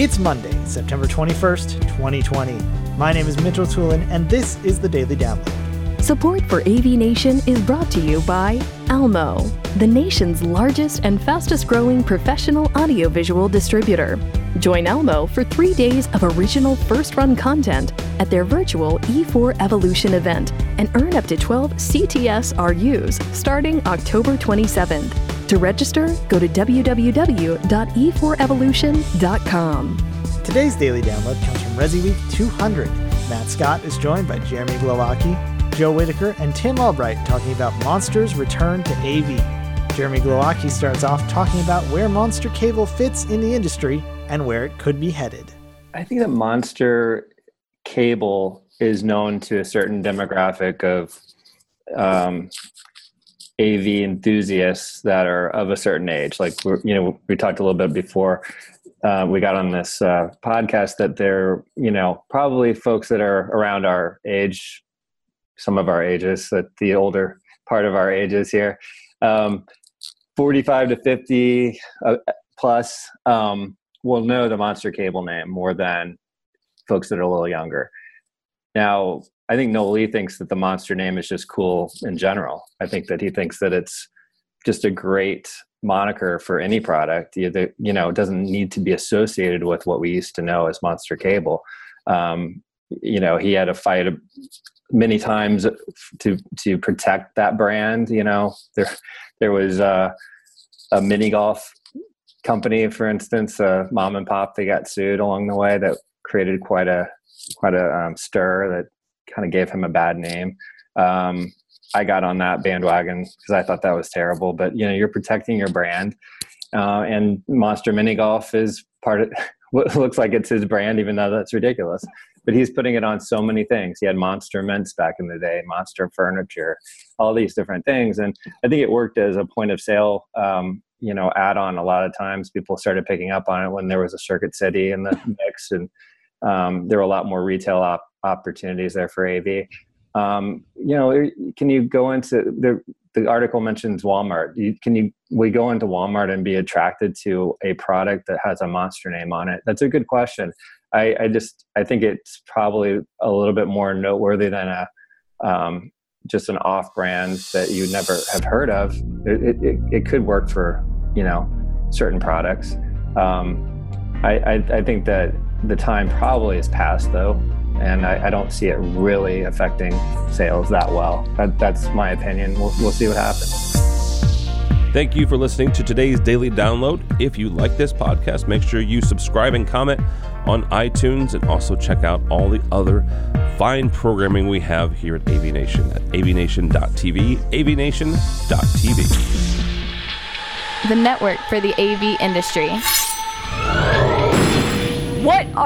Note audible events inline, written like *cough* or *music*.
It's Monday, September 21st, 2020. My name is Mitchell Tulin, and this is the Daily Download. Support for AV Nation is brought to you by Almo, the nation's largest and fastest growing professional audiovisual distributor. Join Almo for three days of original first run content at their virtual E4 Evolution event and earn up to 12 CTS RUs starting October 27th. To register, go to www.e4evolution.com. Today's Daily Download comes from Resi Week 200. Matt Scott is joined by Jeremy Glowacki, Joe Whitaker, and Tim Albright talking about Monster's return to AV. Jeremy Glowacki starts off talking about where Monster Cable fits in the industry and where it could be headed. I think that Monster Cable is known to a certain demographic of um, AV enthusiasts that are of a certain age. Like you know, we talked a little bit before uh, we got on this uh, podcast that they're, you know, probably folks that are around our age, some of our ages, that the older part of our ages here, um, 45 to 50 uh, plus, um, will know the Monster Cable name more than folks that are a little younger. Now, I think Noel Lee thinks that the monster name is just cool in general. I think that he thinks that it's just a great moniker for any product. You, know, it doesn't need to be associated with what we used to know as Monster Cable. Um, you know, he had to fight many times to to protect that brand. You know, there there was uh, a mini golf company, for instance, uh, mom and pop. They got sued along the way that created quite a quite a um, stir that kind of gave him a bad name. Um, I got on that bandwagon because I thought that was terrible. But you know, you're protecting your brand, uh, and Monster Mini Golf is part of *laughs* what looks like it's his brand, even though that's ridiculous. But he's putting it on so many things. He had Monster Mints back in the day, Monster Furniture, all these different things, and I think it worked as a point of sale. Um, you know, add on a lot of times. People started picking up on it when there was a Circuit City in the *laughs* mix, and um, there were a lot more retail op- opportunities there for AV. Um, you know, can you go into the the article mentions Walmart? You, can you we go into Walmart and be attracted to a product that has a monster name on it? That's a good question. I, I just I think it's probably a little bit more noteworthy than a um, just an off brand that you never have heard of. It, it, it could work for you know certain products. Um, I, I, I think that the time probably is past though and I, I, don't see it really affecting sales that well. That, that's my opinion. We'll, we'll see what happens. Thank you for listening to today's daily download. If you like this podcast, make sure you subscribe and comment on iTunes and also check out all the other fine programming we have here at AV Nation at avnation.tv, avnation.tv. The network for the AV industry.